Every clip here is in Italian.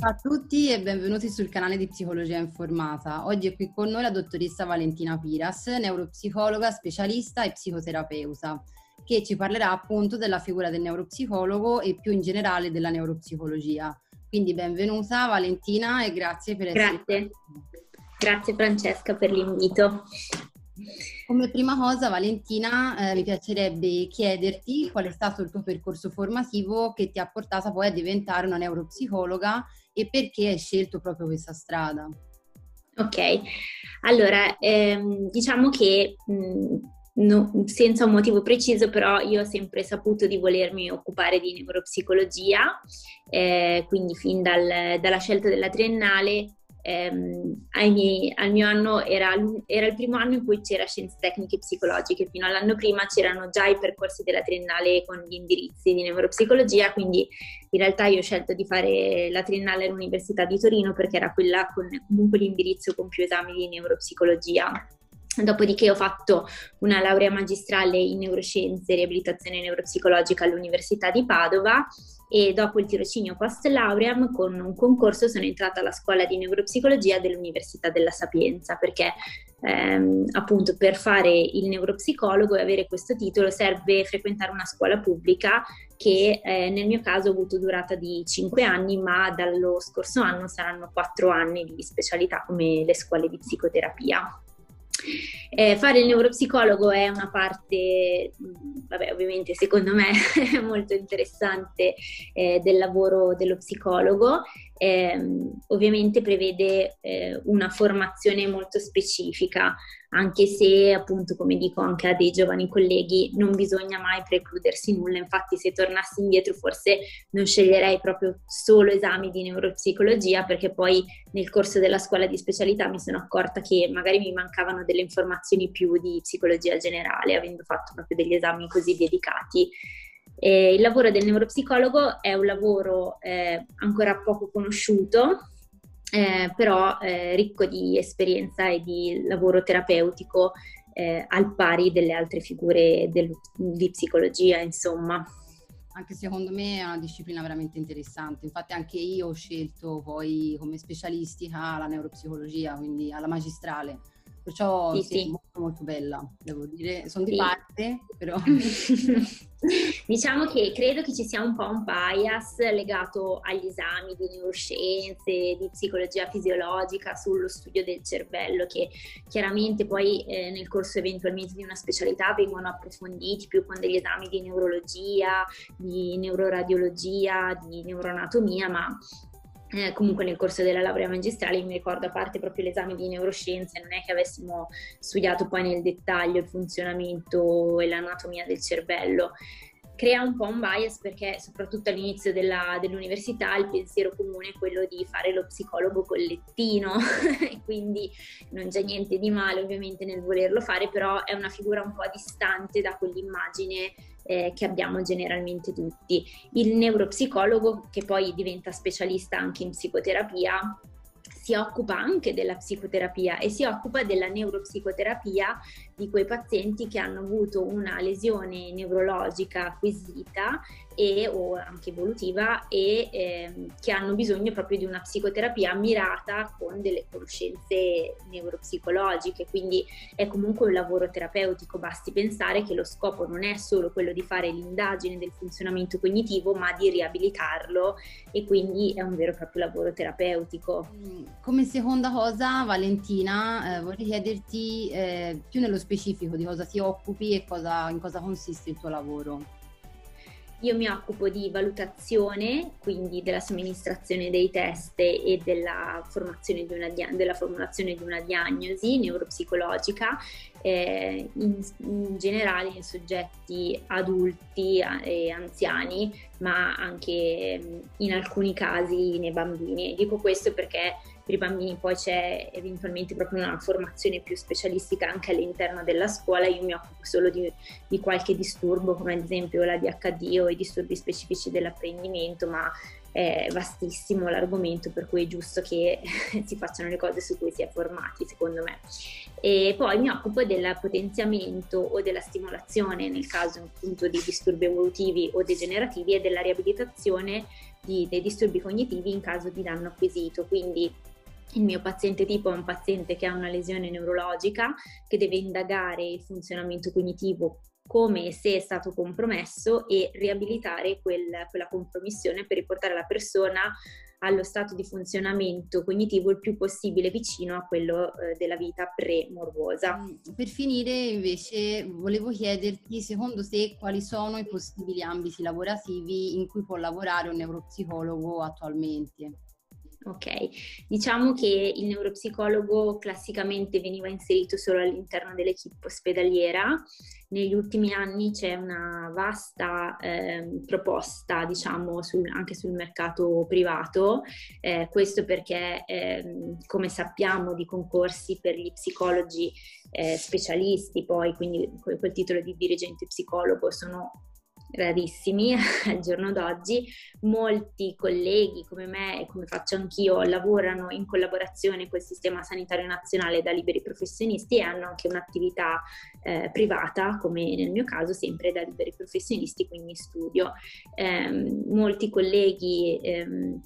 Ciao a tutti e benvenuti sul canale di Psicologia Informata. Oggi è qui con noi la dottoressa Valentina Piras, neuropsicologa, specialista e psicoterapeuta, che ci parlerà appunto della figura del neuropsicologo e più in generale della neuropsicologia. Quindi benvenuta Valentina e grazie per essere Grazie. Grazie Francesca per l'invito. Come prima cosa, Valentina, eh, mi piacerebbe chiederti qual è stato il tuo percorso formativo che ti ha portata poi a diventare una neuropsicologa e perché hai scelto proprio questa strada. Ok, allora ehm, diciamo che mh, no, senza un motivo preciso, però io ho sempre saputo di volermi occupare di neuropsicologia, eh, quindi fin dal, dalla scelta della triennale ehm, miei, al mio anno era, era, il primo anno in cui c'era scienze tecniche psicologiche, fino all'anno prima c'erano già i percorsi della triennale con gli indirizzi di neuropsicologia, quindi in realtà io ho scelto di fare la triennale all'Università di Torino perché era quella con comunque l'indirizzo con più esami di neuropsicologia. Dopodiché ho fatto una laurea magistrale in neuroscienze e riabilitazione neuropsicologica all'Università di Padova e dopo il tirocinio post lauream con un concorso sono entrata alla scuola di neuropsicologia dell'Università della Sapienza perché ehm, appunto per fare il neuropsicologo e avere questo titolo serve frequentare una scuola pubblica che eh, nel mio caso ha avuto durata di 5 anni ma dallo scorso anno saranno 4 anni di specialità come le scuole di psicoterapia. Eh, fare il neuropsicologo è una parte, vabbè, ovviamente secondo me molto interessante eh, del lavoro dello psicologo. Eh, ovviamente prevede eh, una formazione molto specifica, anche se appunto come dico anche a dei giovani colleghi non bisogna mai precludersi nulla, infatti se tornassi indietro forse non sceglierei proprio solo esami di neuropsicologia perché poi nel corso della scuola di specialità mi sono accorta che magari mi mancavano delle informazioni più di psicologia generale, avendo fatto proprio degli esami così dedicati. Eh, il lavoro del neuropsicologo è un lavoro eh, ancora poco conosciuto, eh, però eh, ricco di esperienza e di lavoro terapeutico eh, al pari delle altre figure del, di psicologia, insomma. Anche secondo me è una disciplina veramente interessante, infatti anche io ho scelto poi come specialistica la neuropsicologia, quindi alla magistrale Perciò sì, sì, sì. molto molto bella, devo dire. Sono di parte, però... diciamo che credo che ci sia un po' un bias legato agli esami di neuroscienze, di psicologia fisiologica sullo studio del cervello, che chiaramente poi eh, nel corso eventualmente di una specialità vengono approfonditi più con degli esami di neurologia, di neuroradiologia, di neuroanatomia, ma eh, comunque nel corso della laurea magistrale mi ricordo a parte proprio l'esame di neuroscienze non è che avessimo studiato poi nel dettaglio il funzionamento e l'anatomia del cervello crea un po' un bias perché soprattutto all'inizio della, dell'università il pensiero comune è quello di fare lo psicologo collettino e quindi non c'è niente di male ovviamente nel volerlo fare, però è una figura un po' distante da quell'immagine eh, che abbiamo generalmente tutti. Il neuropsicologo che poi diventa specialista anche in psicoterapia si occupa anche della psicoterapia e si occupa della neuropsicoterapia di quei pazienti che hanno avuto una lesione neurologica acquisita e, o anche evolutiva e ehm, che hanno bisogno proprio di una psicoterapia mirata con delle conoscenze neuropsicologiche, quindi è comunque un lavoro terapeutico, basti pensare che lo scopo non è solo quello di fare l'indagine del funzionamento cognitivo, ma di riabilitarlo e quindi è un vero e proprio lavoro terapeutico. Come seconda cosa, Valentina, eh, vorrei chiederti eh, più nello specifico di cosa ti occupi e cosa, in cosa consiste il tuo lavoro. Io mi occupo di valutazione, quindi della somministrazione dei test e della, di una, della formulazione di una diagnosi neuropsicologica, eh, in, in, generale in soggetti adulti e anziani, ma anche in alcuni casi nei bambini. Dico questo perché per i bambini poi c'è eventualmente proprio una formazione più specialistica anche all'interno della scuola, io mi occupo solo di, di qualche disturbo come ad esempio la DHD o i disturbi specifici dell'apprendimento, ma è vastissimo l'argomento, per cui è giusto che si facciano le cose su cui si è formati, secondo me. E poi mi occupo del potenziamento o della stimolazione nel caso appunto di disturbi evolutivi o degenerativi e della riabilitazione di, dei disturbi cognitivi in caso di danno acquisito. Quindi il mio paziente tipo è un paziente che ha una lesione neurologica, che deve indagare il funzionamento cognitivo come se è stato compromesso e riabilitare quel, quella compromissione per riportare la persona allo stato di funzionamento cognitivo il più possibile vicino a quello eh, della vita pre-morbosa. Mm, per finire invece volevo chiederti secondo te quali sono i possibili ambiti lavorativi in cui può lavorare un neuropsicologo attualmente? Ok, diciamo che il neuropsicologo classicamente veniva inserito solo all'interno dell'equipe ospedaliera, negli ultimi anni c'è una vasta eh, proposta, diciamo, sul, anche sul mercato privato, eh, questo perché, eh, come sappiamo, di concorsi per gli psicologi eh, specialisti, poi quindi quel titolo di dirigente psicologo sono rarissimi al giorno d'oggi. Molti colleghi come me e come faccio anch'io lavorano in collaborazione col sistema sanitario nazionale da liberi professionisti e hanno anche un'attività eh, privata, come nel mio caso, sempre da liberi professionisti, quindi studio. Eh, molti colleghi ehm,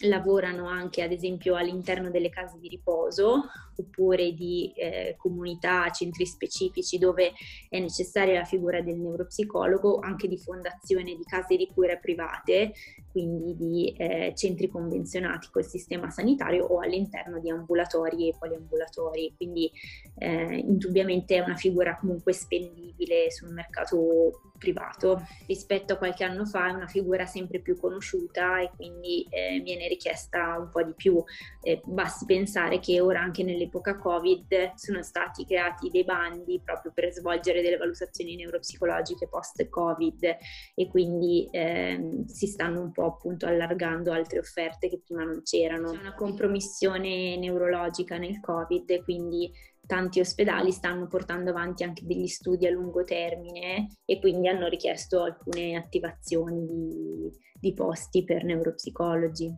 lavorano anche ad esempio all'interno delle case di riposo oppure di eh, comunità, centri specifici dove è necessaria la figura del neuropsicologo, anche di fondazione di case di cura private, quindi di eh, centri convenzionati col sistema sanitario o all'interno di ambulatori e poliambulatori. Quindi eh, indubbiamente è una figura comunque spendibile sul mercato privato. Rispetto a qualche anno fa è una figura sempre più conosciuta e quindi eh, viene richiesta un po' di più. Eh, basti pensare che ora anche nell'epoca Covid sono stati creati dei bandi proprio per svolgere delle valutazioni neuropsicologiche post-Covid e quindi eh, si stanno un po' appunto allargando altre offerte che prima non c'erano. C'è una compromissione neurologica nel Covid quindi tanti ospedali stanno portando avanti anche degli studi a lungo termine e quindi hanno richiesto alcune attivazioni di, di posti per neuropsicologi.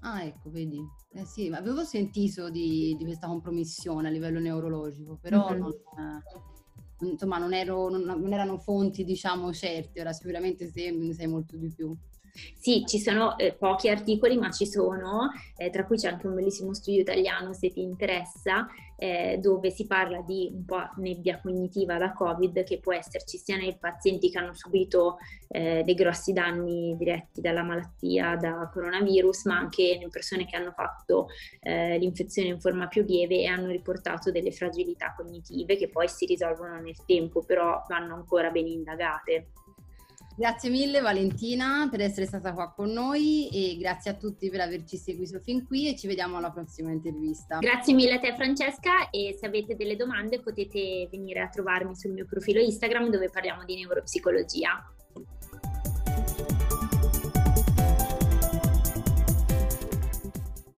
Ah, ecco, vedi. Eh sì, avevo sentito di, di questa compromissione a livello neurologico, però mm-hmm. non, insomma, non, ero, non, non, erano fonti, diciamo, certe. Ora sicuramente te ne sai molto di più. Sì, ci sono eh, pochi articoli, ma ci sono, eh, tra cui c'è anche un bellissimo studio italiano, se ti interessa, eh, dove si parla di un po' nebbia cognitiva da Covid che può esserci sia nei pazienti che hanno subito eh, dei grossi danni diretti dalla malattia da coronavirus, ma anche nelle persone che hanno fatto eh, l'infezione in forma più lieve e hanno riportato delle fragilità cognitive che poi si risolvono nel tempo, però vanno ancora ben indagate. Grazie mille Valentina per essere stata qua con noi e grazie a tutti per averci seguito fin qui e ci vediamo alla prossima intervista. Grazie mille a te Francesca e se avete delle domande potete venire a trovarmi sul mio profilo Instagram dove parliamo di neuropsicologia.